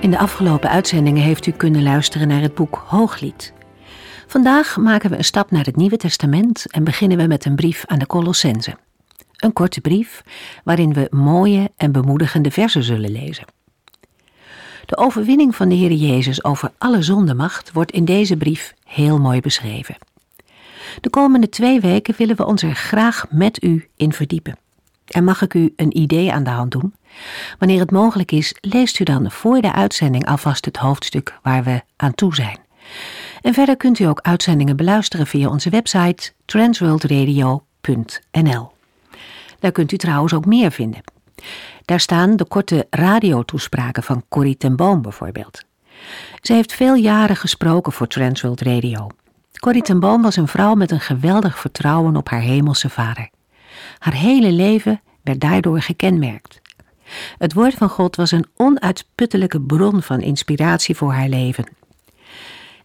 In de afgelopen uitzendingen heeft u kunnen luisteren naar het boek Hooglied. Vandaag maken we een stap naar het Nieuwe Testament en beginnen we met een brief aan de Colossense. Een korte brief waarin we mooie en bemoedigende versen zullen lezen. De overwinning van de Heer Jezus over alle zondemacht wordt in deze brief heel mooi beschreven. De komende twee weken willen we ons er graag met u in verdiepen. En mag ik u een idee aan de hand doen? Wanneer het mogelijk is, leest u dan voor de uitzending alvast het hoofdstuk waar we aan toe zijn. En verder kunt u ook uitzendingen beluisteren via onze website transworldradio.nl. Daar kunt u trouwens ook meer vinden. Daar staan de korte radiotoespraken van Corrie ten Boom bijvoorbeeld. Ze heeft veel jaren gesproken voor Transworld Radio. Corrie ten Boom was een vrouw met een geweldig vertrouwen op haar hemelse vader. Haar hele leven werd daardoor gekenmerkt. Het woord van God was een onuitputtelijke bron van inspiratie voor haar leven.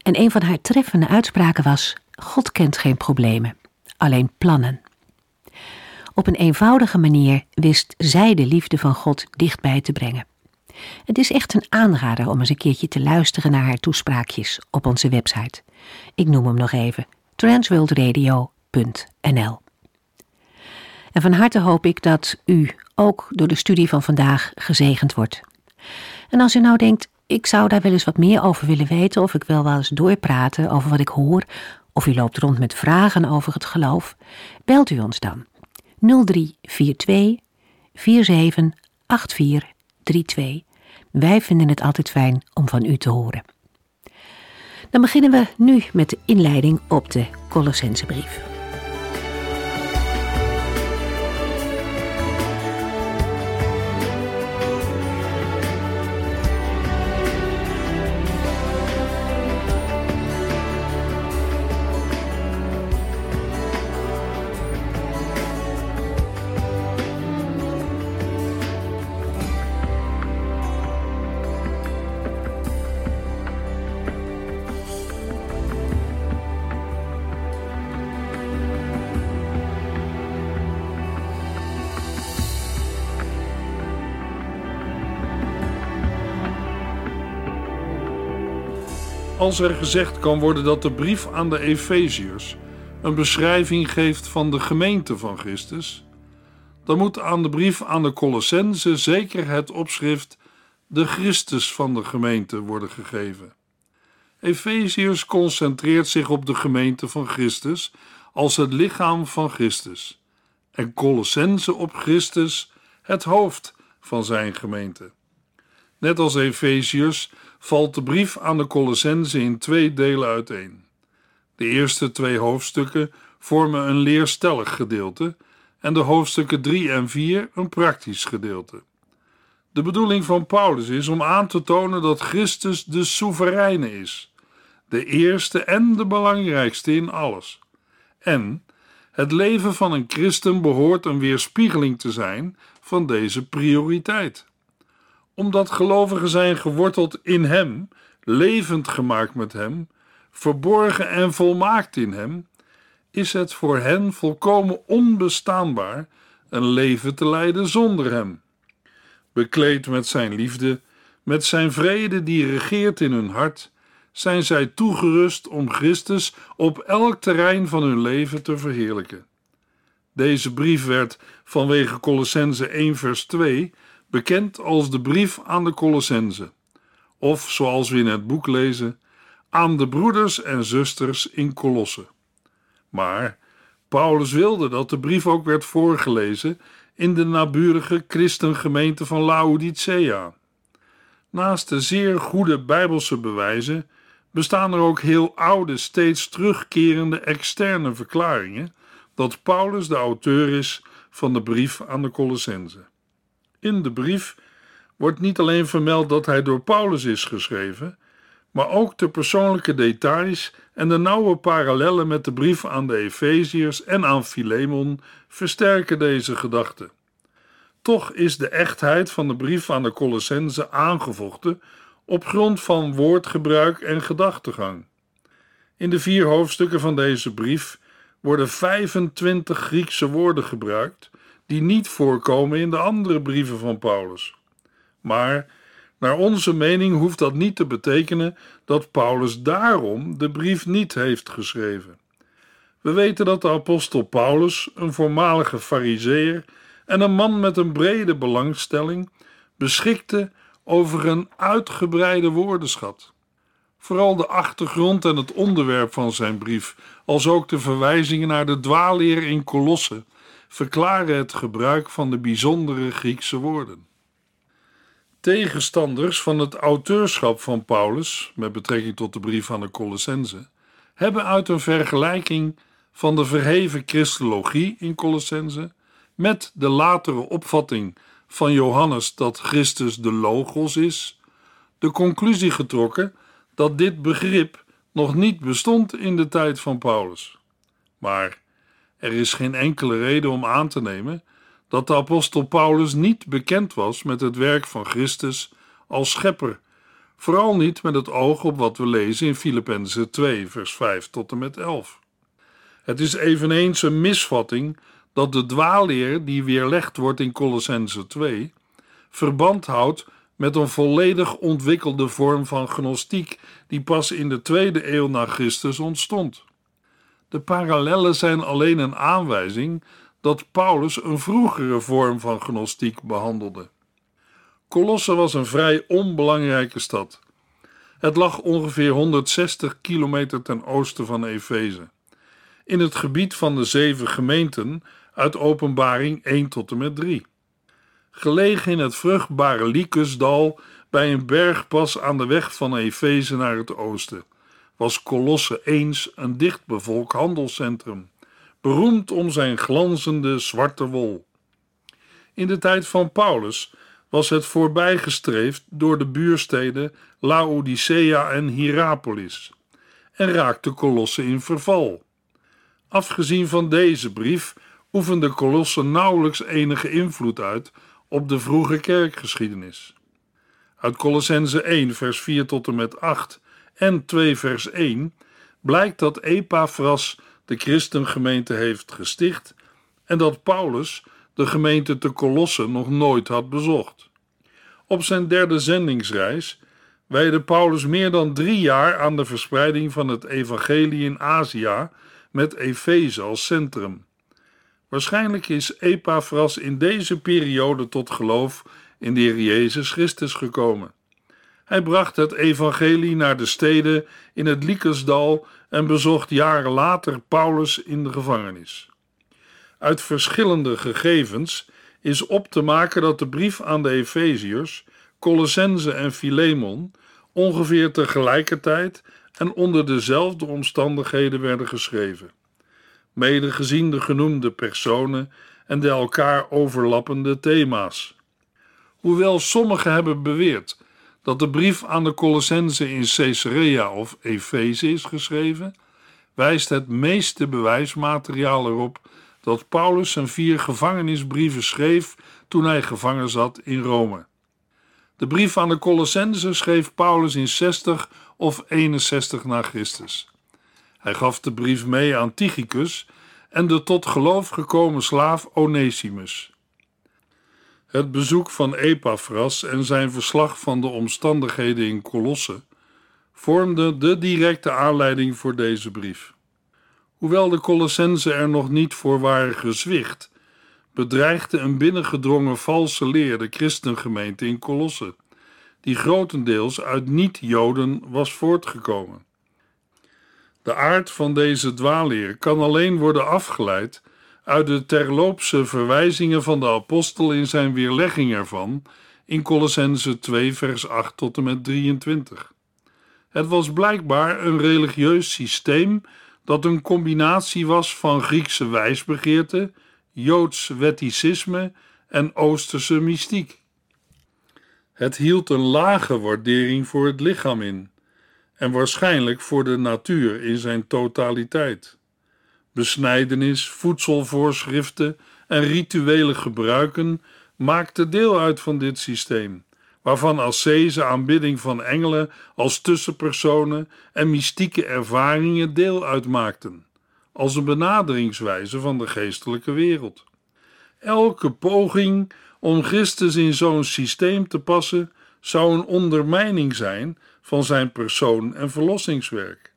En een van haar treffende uitspraken was: God kent geen problemen, alleen plannen. Op een eenvoudige manier wist zij de liefde van God dichtbij te brengen. Het is echt een aanrader om eens een keertje te luisteren naar haar toespraakjes op onze website. Ik noem hem nog even: transworldradio.nl. En van harte hoop ik dat u ook door de studie van vandaag gezegend wordt. En als u nou denkt, ik zou daar wel eens wat meer over willen weten, of ik wil wel eens doorpraten over wat ik hoor, of u loopt rond met vragen over het geloof, belt u ons dan. 0342 478432. Wij vinden het altijd fijn om van u te horen. Dan beginnen we nu met de inleiding op de Colossensebrief. Als er gezegd kan worden dat de brief aan de Efeziërs een beschrijving geeft van de gemeente van Christus, dan moet aan de brief aan de Colossense zeker het opschrift de Christus van de gemeente worden gegeven. Efeziërs concentreert zich op de gemeente van Christus als het lichaam van Christus en Colossense op Christus, het hoofd van zijn gemeente. Net als Efeziërs valt de brief aan de Colossense in twee delen uiteen. De eerste twee hoofdstukken vormen een leerstellig gedeelte en de hoofdstukken 3 en 4 een praktisch gedeelte. De bedoeling van Paulus is om aan te tonen dat Christus de soevereine is, de eerste en de belangrijkste in alles. En het leven van een christen behoort een weerspiegeling te zijn van deze prioriteit omdat gelovigen zijn geworteld in Hem, levend gemaakt met Hem, verborgen en volmaakt in Hem, is het voor hen volkomen onbestaanbaar een leven te leiden zonder Hem. Bekleed met Zijn liefde, met Zijn vrede die regeert in hun hart, zijn zij toegerust om Christus op elk terrein van hun leven te verheerlijken. Deze brief werd vanwege Colossense 1 vers 2 bekend als de brief aan de Colossense, of zoals we in het boek lezen, aan de broeders en zusters in Colosse. Maar Paulus wilde dat de brief ook werd voorgelezen in de naburige christengemeente van Laodicea. Naast de zeer goede bijbelse bewijzen bestaan er ook heel oude, steeds terugkerende externe verklaringen dat Paulus de auteur is van de brief aan de Colossense. In de brief wordt niet alleen vermeld dat hij door Paulus is geschreven, maar ook de persoonlijke details en de nauwe parallellen met de brief aan de Efeziërs en aan Filemon versterken deze gedachte. Toch is de echtheid van de brief aan de Colossense aangevochten op grond van woordgebruik en gedachtegang. In de vier hoofdstukken van deze brief worden 25 Griekse woorden gebruikt die niet voorkomen in de andere brieven van Paulus. Maar naar onze mening hoeft dat niet te betekenen dat Paulus daarom de brief niet heeft geschreven. We weten dat de apostel Paulus, een voormalige fariseer en een man met een brede belangstelling, beschikte over een uitgebreide woordenschat. Vooral de achtergrond en het onderwerp van zijn brief, als ook de verwijzingen naar de dwaalleer in Kolossen, verklaren het gebruik van de bijzondere Griekse woorden. Tegenstanders van het auteurschap van Paulus, met betrekking tot de brief aan de Colossense, hebben uit een vergelijking van de verheven christologie in Colossense met de latere opvatting van Johannes dat Christus de Logos is, de conclusie getrokken dat dit begrip nog niet bestond in de tijd van Paulus. Maar er is geen enkele reden om aan te nemen dat de apostel Paulus niet bekend was met het werk van Christus als schepper, vooral niet met het oog op wat we lezen in Filippenzen 2, vers 5 tot en met 11. Het is eveneens een misvatting dat de dwaalleer die weerlegd wordt in Colossense 2 verband houdt met een volledig ontwikkelde vorm van gnostiek die pas in de tweede eeuw na Christus ontstond. De parallellen zijn alleen een aanwijzing dat Paulus een vroegere vorm van gnostiek behandelde. Colosse was een vrij onbelangrijke stad. Het lag ongeveer 160 kilometer ten oosten van Efeze, in het gebied van de zeven gemeenten uit Openbaring 1 tot en met 3. Gelegen in het vruchtbare Lycusdal bij een bergpas aan de weg van Efeze naar het oosten, was Colosse eens een dichtbevolkt handelscentrum beroemd om zijn glanzende zwarte wol. In de tijd van Paulus was het voorbijgestreefd door de buursteden Laodicea en Hierapolis en raakte Kolosse in verval. Afgezien van deze brief oefende Kolosse nauwelijks enige invloed uit op de vroege kerkgeschiedenis. Uit Colossense 1 vers 4 tot en met 8 en 2 vers 1 blijkt dat Epaphras de christengemeente heeft gesticht en dat Paulus de gemeente te Colosse nog nooit had bezocht. Op zijn derde zendingsreis wijde Paulus meer dan drie jaar aan de verspreiding van het evangelie in Azië met Efeze als centrum. Waarschijnlijk is Epaphras in deze periode tot geloof in de Heer Jezus Christus gekomen. Hij bracht het evangelie naar de steden in het Lycusdal en bezocht jaren later Paulus in de gevangenis. Uit verschillende gegevens is op te maken dat de brief aan de Efeziërs, Colossense en Philemon ongeveer tegelijkertijd en onder dezelfde omstandigheden werden geschreven, mede gezien de genoemde personen en de elkaar overlappende thema's. Hoewel sommigen hebben beweerd dat de brief aan de Colossense in Caesarea of Efeze is geschreven, wijst het meeste bewijsmateriaal erop dat Paulus zijn vier gevangenisbrieven schreef toen hij gevangen zat in Rome. De brief aan de Colossense schreef Paulus in 60 of 61 na Christus. Hij gaf de brief mee aan Tychicus en de tot geloof gekomen slaaf Onesimus. Het bezoek van Epaphras en zijn verslag van de omstandigheden in Colosse vormden de directe aanleiding voor deze brief. Hoewel de Colossensen er nog niet voor waren gezwicht, bedreigde een binnengedrongen valse leer de christengemeente in Colosse, die grotendeels uit niet-Joden was voortgekomen. De aard van deze dwaalleer kan alleen worden afgeleid uit de terloopse verwijzingen van de apostel in zijn weerlegging ervan in Colossense 2 vers 8 tot en met 23. Het was blijkbaar een religieus systeem dat een combinatie was van Griekse wijsbegeerte, Joods wetticisme en Oosterse mystiek. Het hield een lage waardering voor het lichaam in en waarschijnlijk voor de natuur in zijn totaliteit. Besnijdenis, voedselvoorschriften en rituele gebruiken maakten deel uit van dit systeem, waarvan ascese, aanbidding van engelen als tussenpersonen en mystieke ervaringen deel uitmaakten, als een benaderingswijze van de geestelijke wereld. Elke poging om Christus in zo'n systeem te passen zou een ondermijning zijn van zijn persoon en verlossingswerk.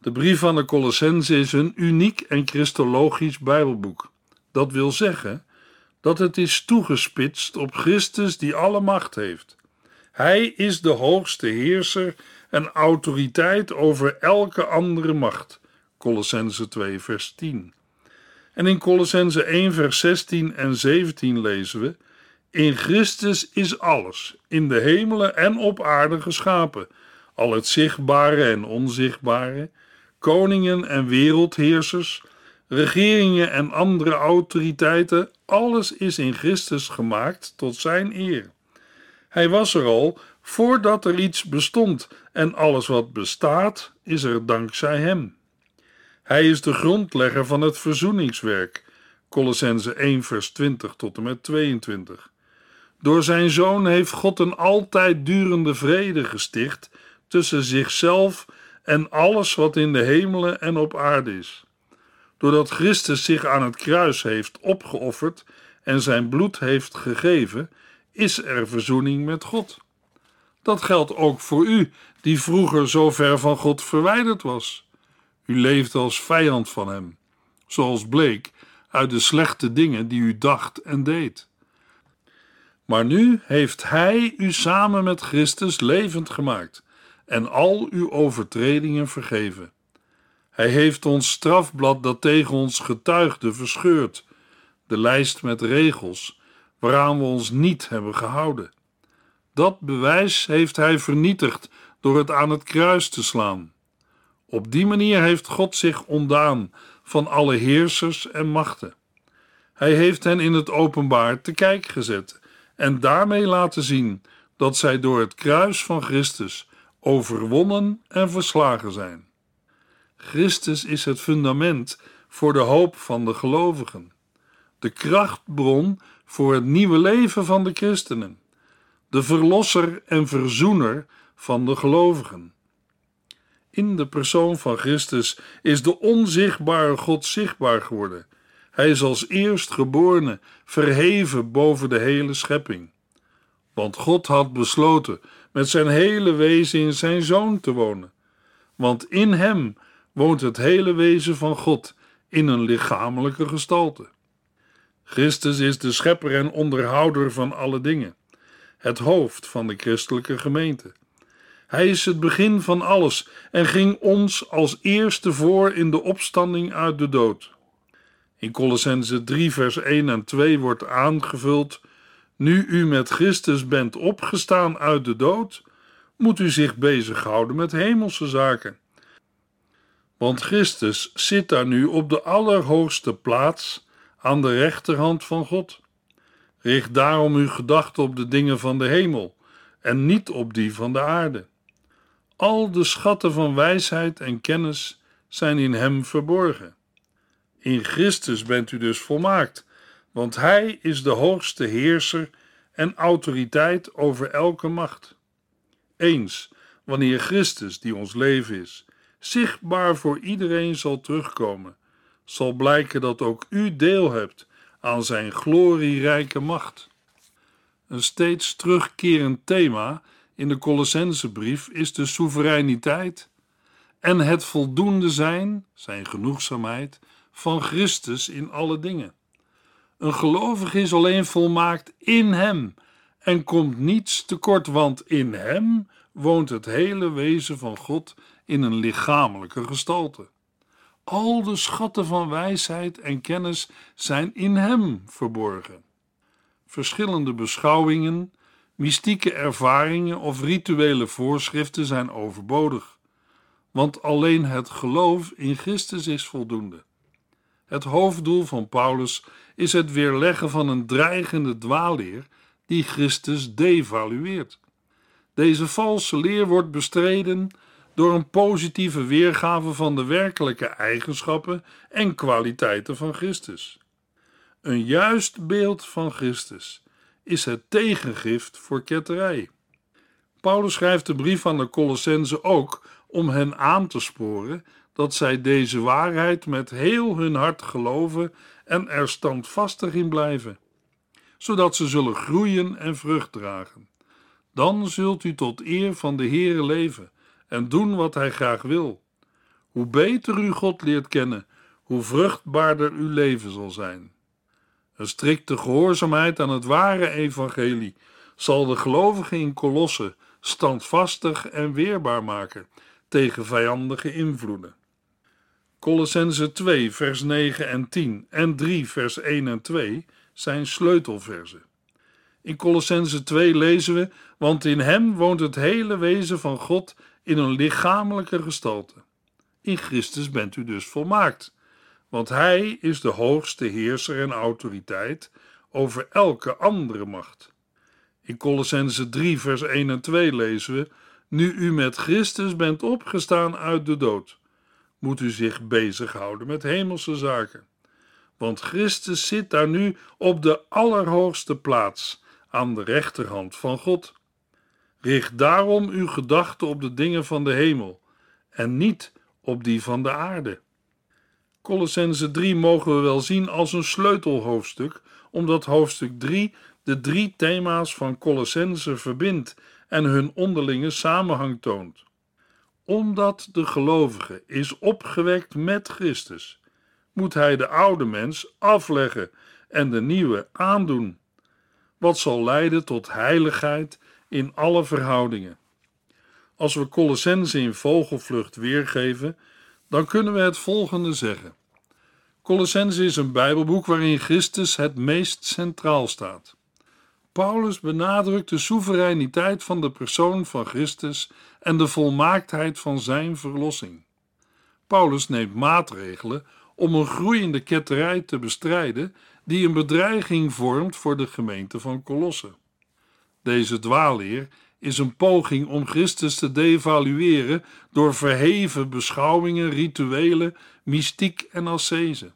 De brief aan de Colossense is een uniek en christologisch Bijbelboek. Dat wil zeggen dat het is toegespitst op Christus die alle macht heeft. Hij is de hoogste heerser en autoriteit over elke andere macht. Colossense 2 vers 10. En in Colossense 1 vers 16 en 17 lezen we: In Christus is alles, in de hemelen en op aarde geschapen, al het zichtbare en onzichtbare, koningen en wereldheersers, regeringen en andere autoriteiten, alles is in Christus gemaakt tot zijn eer. Hij was er al voordat er iets bestond en alles wat bestaat is er dankzij hem. Hij is de grondlegger van het verzoeningswerk. Colossense 1 vers 20 tot en met 22. Door zijn zoon heeft God een altijd durende vrede gesticht tussen zichzelf en alles wat in de hemelen en op aarde is. Doordat Christus zich aan het kruis heeft opgeofferd en zijn bloed heeft gegeven, is er verzoening met God. Dat geldt ook voor u, die vroeger zo ver van God verwijderd was. U leefde als vijand van hem, zoals bleek uit de slechte dingen die u dacht en deed. Maar nu heeft Hij u samen met Christus levend gemaakt en al uw overtredingen vergeven. Hij heeft ons strafblad dat tegen ons getuigde verscheurd, de lijst met regels waaraan we ons niet hebben gehouden. Dat bewijs heeft Hij vernietigd door het aan het kruis te slaan. Op die manier heeft God zich ontdaan van alle heersers en machten. Hij heeft hen in het openbaar te kijk gezet en daarmee laten zien dat zij door het kruis van Christus overwonnen en verslagen zijn. Christus is het fundament voor de hoop van de gelovigen, de krachtbron voor het nieuwe leven van de christenen, de verlosser en verzoener van de gelovigen. In de persoon van Christus is de onzichtbare God zichtbaar geworden. Hij is als eerstgeborene verheven boven de hele schepping. Want God had besloten met zijn hele wezen in zijn zoon te wonen. Want in hem woont het hele wezen van God in een lichamelijke gestalte. Christus is de schepper en onderhouder van alle dingen, het hoofd van de christelijke gemeente. Hij is het begin van alles en ging ons als eerste voor in de opstanding uit de dood. In Colossense 3 vers 1 en 2 wordt aangevuld: Nu u met Christus bent opgestaan uit de dood, moet u zich bezighouden met hemelse zaken. Want Christus zit daar nu op de allerhoogste plaats aan de rechterhand van God. Richt daarom uw gedachten op de dingen van de hemel en niet op die van de aarde. Al de schatten van wijsheid en kennis zijn in Hem verborgen. In Christus bent u dus volmaakt, want Hij is de hoogste heerser en autoriteit over elke macht. Eens, wanneer Christus, die ons leven is, zichtbaar voor iedereen zal terugkomen, zal blijken dat ook u deel hebt aan Zijn glorierijke macht. Een steeds terugkerend thema in de Colossensebrief is de soevereiniteit en het voldoende zijn, zijn genoegzaamheid, van Christus in alle dingen. Een gelovige is alleen volmaakt in Hem en komt niets tekort, want in Hem woont het hele wezen van God in een lichamelijke gestalte. Al de schatten van wijsheid en kennis zijn in Hem verborgen. Verschillende beschouwingen Mystieke ervaringen of rituele voorschriften zijn overbodig, want alleen het geloof in Christus is voldoende. Het hoofddoel van Paulus is het weerleggen van een dreigende dwaalleer die Christus devalueert. Deze valse leer wordt bestreden door een positieve weergave van de werkelijke eigenschappen en kwaliteiten van Christus. Een juist beeld van Christus is het tegengift voor ketterij. Paulus schrijft de brief aan de Colossense ook om hen aan te sporen dat zij deze waarheid met heel hun hart geloven en er standvastig in blijven, zodat ze zullen groeien en vrucht dragen. Dan zult u tot eer van de Heere leven en doen wat Hij graag wil. Hoe beter u God leert kennen, hoe vruchtbaarder uw leven zal zijn. Een strikte gehoorzaamheid aan het ware evangelie zal de gelovigen in Kolossen standvastig en weerbaar maken tegen vijandige invloeden. Colossense 2, vers 9 en 10 en 3, vers 1 en 2 zijn sleutelversen. In Colossense 2 lezen we: Want in hem woont het hele wezen van God in een lichamelijke gestalte. In Christus bent u dus volmaakt, want hij is de hoogste heerser en autoriteit over elke andere macht. In Colossense 3, vers 1 en 2 lezen we: Nu u met Christus bent opgestaan uit de dood, moet u zich bezighouden met hemelse zaken. Want Christus zit daar nu op de allerhoogste plaats, aan de rechterhand van God. Richt daarom uw gedachten op de dingen van de hemel en niet op die van de aarde. Colossense 3 mogen we wel zien als een sleutelhoofdstuk, omdat hoofdstuk 3 de drie thema's van Colossense verbindt en hun onderlinge samenhang toont. Omdat de gelovige is opgewekt met Christus, moet hij de oude mens afleggen en de nieuwe aandoen, wat zal leiden tot heiligheid in alle verhoudingen. Als we Colossense in vogelvlucht weergeven, dan kunnen we het volgende zeggen. Colossense is een Bijbelboek waarin Christus het meest centraal staat. Paulus benadrukt de soevereiniteit van de persoon van Christus en de volmaaktheid van zijn verlossing. Paulus neemt maatregelen om een groeiende ketterij te bestrijden die een bedreiging vormt voor de gemeente van Colosse. Deze dwaalleer is een poging om Christus te devalueren door verheven beschouwingen, rituelen, mystiek en ascese.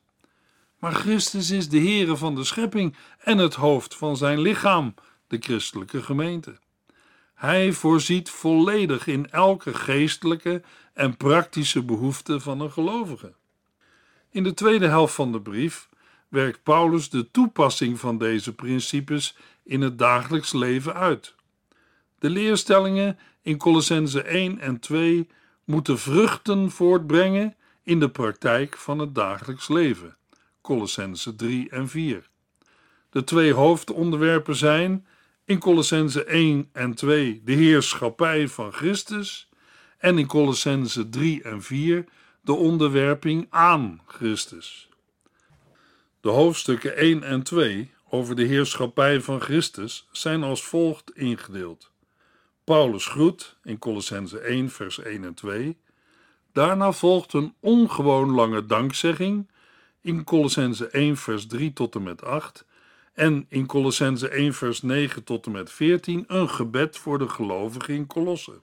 Maar Christus is de Heere van de schepping en het hoofd van zijn lichaam, de christelijke gemeente. Hij voorziet volledig in elke geestelijke en praktische behoefte van een gelovige. In de tweede helft van de brief werkt Paulus de toepassing van deze principes in het dagelijks leven uit. De leerstellingen in Colossense 1 en 2 moeten vruchten voortbrengen in de praktijk van het dagelijks leven. Colossense 3 en 4. De twee hoofdonderwerpen zijn in Colossense 1 en 2 de heerschappij van Christus en in Colossense 3 en 4 de onderwerping aan Christus. De hoofdstukken 1 en 2 over de heerschappij van Christus zijn als volgt ingedeeld. Paulus groet in Colossense 1 vers 1 en 2. Daarna volgt een ongewoon lange dankzegging in Colossense 1 vers 3 tot en met 8 en in Colossense 1 vers 9 tot en met 14 een gebed voor de gelovigen in Colosse.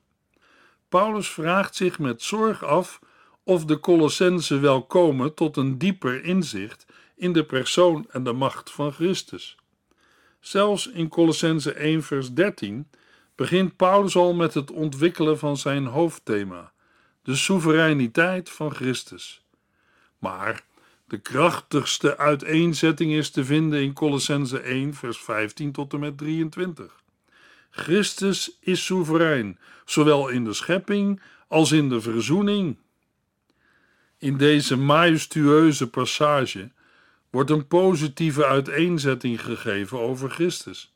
Paulus vraagt zich met zorg af of de Colossense wel komen tot een dieper inzicht in de persoon en de macht van Christus. Zelfs in Colossense 1 vers 13 begint Paulus al met het ontwikkelen van zijn hoofdthema, de soevereiniteit van Christus. Maar de krachtigste uiteenzetting is te vinden in Colossense 1 vers 15 tot en met 23. Christus is soeverein, zowel in de schepping als in de verzoening. In deze majestueuze passage wordt een positieve uiteenzetting gegeven over Christus.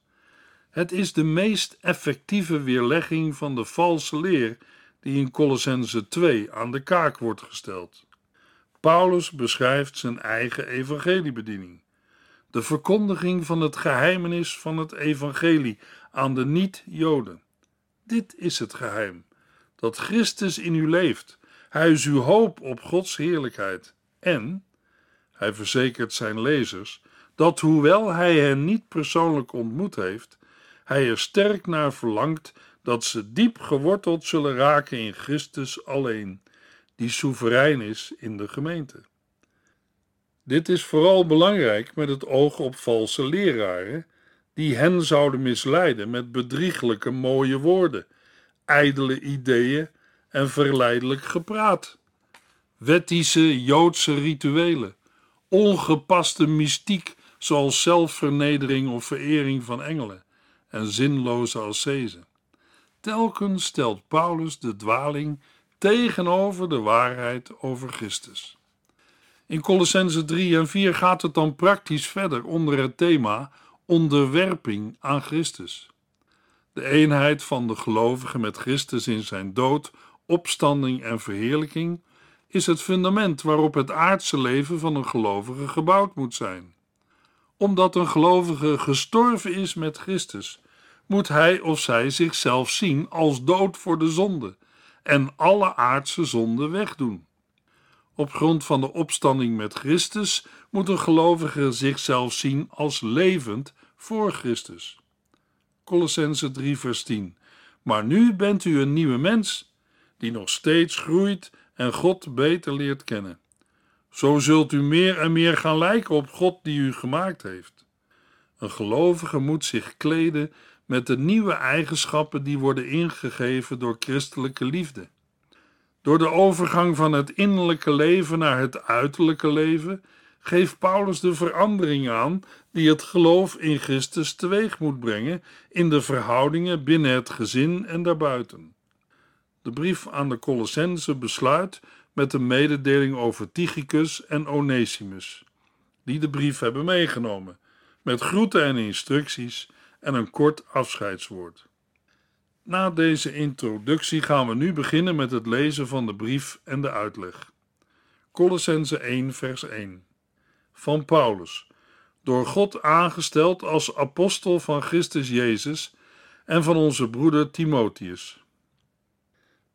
Het is de meest effectieve weerlegging van de valse leer die in Colossense 2 aan de kaak wordt gesteld. Paulus beschrijft zijn eigen evangeliebediening. De verkondiging van het geheimenis van het evangelie aan de niet-Joden. Dit is het geheim: dat Christus in u leeft. Hij is uw hoop op Gods heerlijkheid. En hij verzekert zijn lezers dat, hoewel hij hen niet persoonlijk ontmoet heeft, hij er sterk naar verlangt dat ze diep geworteld zullen raken in Christus alleen, die soeverein is in de gemeente. Dit is vooral belangrijk met het oog op valse leraren, die hen zouden misleiden met bedrieglijke mooie woorden, ijdele ideeën en verleidelijk gepraat. Wettische Joodse rituelen, ongepaste mystiek zoals zelfvernedering of verering van engelen en zinloze ascese. Telkens stelt Paulus de dwaling tegenover de waarheid over Christus. In Colossense 3 en 4 gaat het dan praktisch verder onder het thema onderwerping aan Christus. De eenheid van de gelovigen met Christus in zijn dood, opstanding en verheerlijking is het fundament waarop het aardse leven van een gelovige gebouwd moet zijn. Omdat een gelovige gestorven is met Christus, moet hij of zij zichzelf zien als dood voor de zonde en alle aardse zonden wegdoen. Op grond van de opstanding met Christus moet een gelovige zichzelf zien als levend voor Christus. Colossense 3 vers 10 Maar nu bent u een nieuwe mens, die nog steeds groeit en God beter leert kennen. Zo zult u meer en meer gaan lijken op God die u gemaakt heeft. Een gelovige moet zich kleden met de nieuwe eigenschappen die worden ingegeven door christelijke liefde. Door de overgang van het innerlijke leven naar het uiterlijke leven geeft Paulus de verandering aan die het geloof in Christus teweeg moet brengen in de verhoudingen binnen het gezin en daarbuiten. De brief aan de Colossense besluit met een mededeling over Tychicus en Onesimus, die de brief hebben meegenomen, met groeten en instructies en een kort afscheidswoord. Na deze introductie gaan we nu beginnen met het lezen van de brief en de uitleg. Colossense 1, vers 1. Van Paulus, door God aangesteld als apostel van Christus Jezus en van onze broeder Timotheus.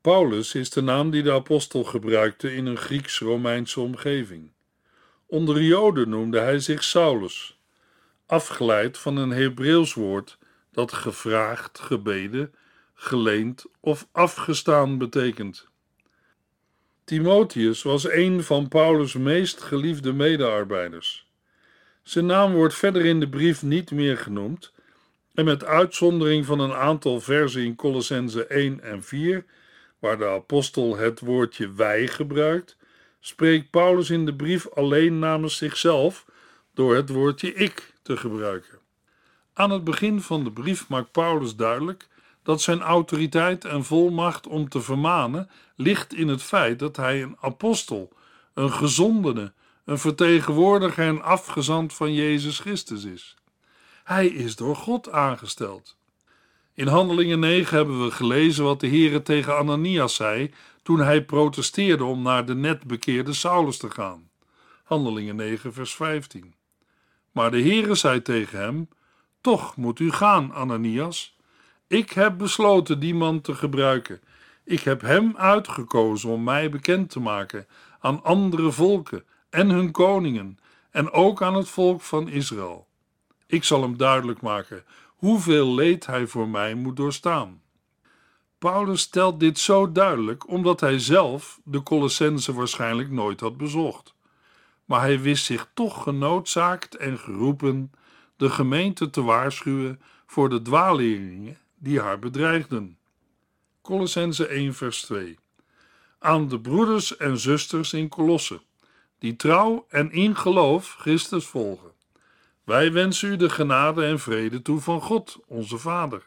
Paulus is de naam die de apostel gebruikte in een Grieks-Romeinse omgeving. Onder Joden noemde hij zich Saulus, afgeleid van een Hebreeuws woord dat gevraagd, gebeden geleend of afgestaan betekent. Timotheus was een van Paulus' meest geliefde medearbeiders. Zijn naam wordt verder in de brief niet meer genoemd, en met uitzondering van een aantal versen in Colossense 1 en 4, waar de apostel het woordje wij gebruikt, spreekt Paulus in de brief alleen namens zichzelf door het woordje ik te gebruiken. Aan het begin van de brief maakt Paulus duidelijk dat zijn autoriteit en volmacht om te vermanen ligt in het feit dat hij een apostel, een gezondene, een vertegenwoordiger en afgezant van Jezus Christus is. Hij is door God aangesteld. In Handelingen 9 hebben we gelezen wat de Heere tegen Ananias zei toen hij protesteerde om naar de net bekeerde Saulus te gaan. Handelingen 9 vers 15. Maar de Heere zei tegen hem: Toch moet u gaan, Ananias. Ik heb besloten die man te gebruiken. Ik heb hem uitgekozen om mij bekend te maken aan andere volken en hun koningen en ook aan het volk van Israël. Ik zal hem duidelijk maken hoeveel leed hij voor mij moet doorstaan. Paulus stelt dit zo duidelijk omdat hij zelf de Colossense waarschijnlijk nooit had bezocht. Maar hij wist zich toch genoodzaakt en geroepen de gemeente te waarschuwen voor de dwaaleringen die haar bedreigden. Colossense 1 vers 2 Aan de broeders en zusters in Colosse, die trouw en in geloof Christus volgen. Wij wensen u de genade en vrede toe van God, onze Vader.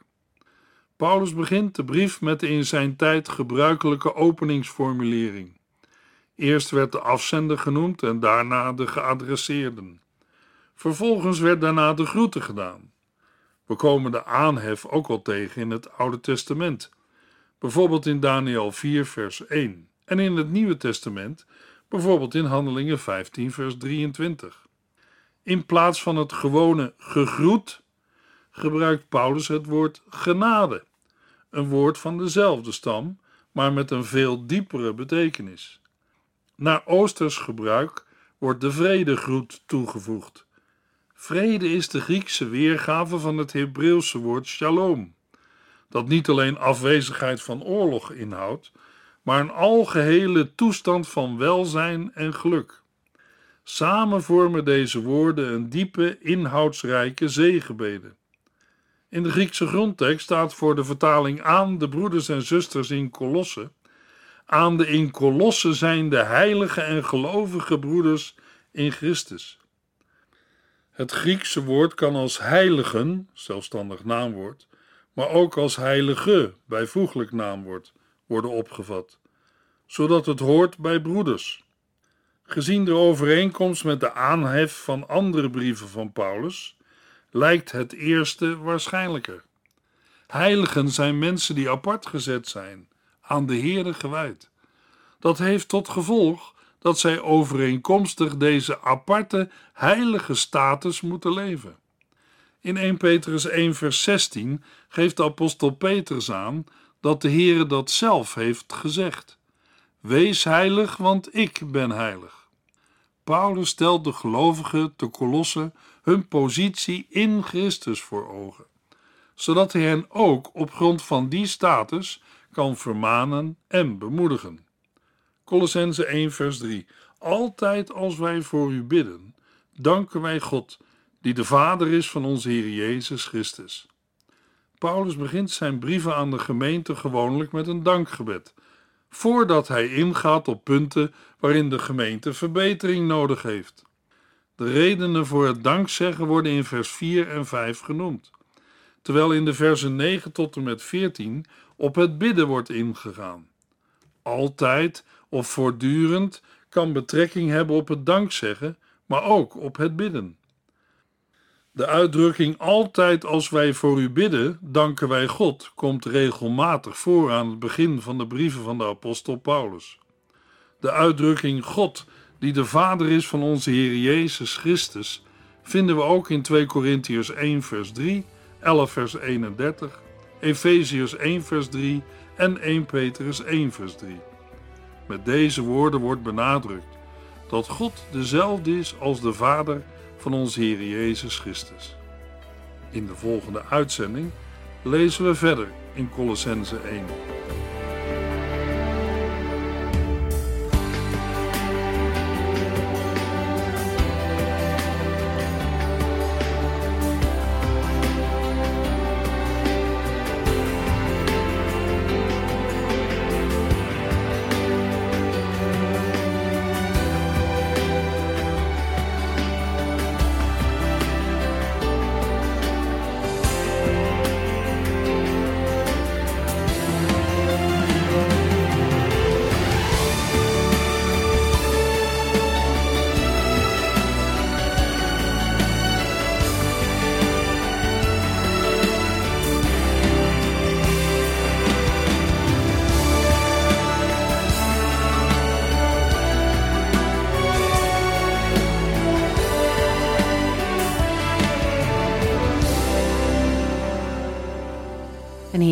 Paulus begint de brief met de in zijn tijd gebruikelijke openingsformulering. Eerst werd de afzender genoemd en daarna de geadresseerden. Vervolgens werd daarna de groeten gedaan. We komen de aanhef ook wel tegen in het Oude Testament, bijvoorbeeld in Daniel 4, vers 1, en in het Nieuwe Testament, bijvoorbeeld in Handelingen 15, vers 23. In plaats van het gewone gegroet gebruikt Paulus het woord genade, een woord van dezelfde stam, maar met een veel diepere betekenis. Naar Oosters gebruik wordt de vredegroet toegevoegd Vrede is de Griekse weergave van het Hebreeuwse woord shalom, dat niet alleen afwezigheid van oorlog inhoudt, maar een algehele toestand van welzijn en geluk. Samen vormen deze woorden een diepe, inhoudsrijke zegenbede. In de Griekse grondtekst staat voor de vertaling aan de broeders en zusters in Kolosse, aan de in Kolosse zijnde heilige en gelovige broeders in Christus. Het Griekse woord kan als heiligen, zelfstandig naamwoord, maar ook als heilige, bijvoeglijk naamwoord, worden opgevat, zodat het hoort bij broeders. Gezien de overeenkomst met de aanhef van andere brieven van Paulus, lijkt het eerste waarschijnlijker. Heiligen zijn mensen die apart gezet zijn, aan de Heere gewijd. Dat heeft tot gevolg dat zij overeenkomstig deze aparte heilige status moeten leven. In 1 Petrus 1 vers 16 geeft de apostel Petrus aan dat de Heere dat zelf heeft gezegd. Wees heilig, want ik ben heilig. Paulus stelt de gelovigen te Kolossen hun positie in Christus voor ogen, zodat hij hen ook op grond van die status kan vermanen en bemoedigen. Colossense 1 vers 3 Altijd als wij voor u bidden, danken wij God, die de Vader is van onze Heer Jezus Christus. Paulus begint zijn brieven aan de gemeente gewoonlijk met een dankgebed, voordat hij ingaat op punten waarin de gemeente verbetering nodig heeft. De redenen voor het dankzeggen worden in vers 4 en 5 genoemd, terwijl in de versen 9 tot en met 14 op het bidden wordt ingegaan. Altijd of voortdurend kan betrekking hebben op het dankzeggen, maar ook op het bidden. De uitdrukking altijd als wij voor u bidden, danken wij God, komt regelmatig voor aan het begin van de brieven van de apostel Paulus. De uitdrukking God, die de Vader is van onze Heer Jezus Christus, vinden we ook in 2 Korintiërs 1 vers 3, 11 vers 31, Efeziërs 1 vers 3 en 1 Petrus 1 vers 3. Met deze woorden wordt benadrukt dat God dezelfde is als de Vader van onze Heer Jezus Christus. In de volgende uitzending lezen we verder in Colossense 1.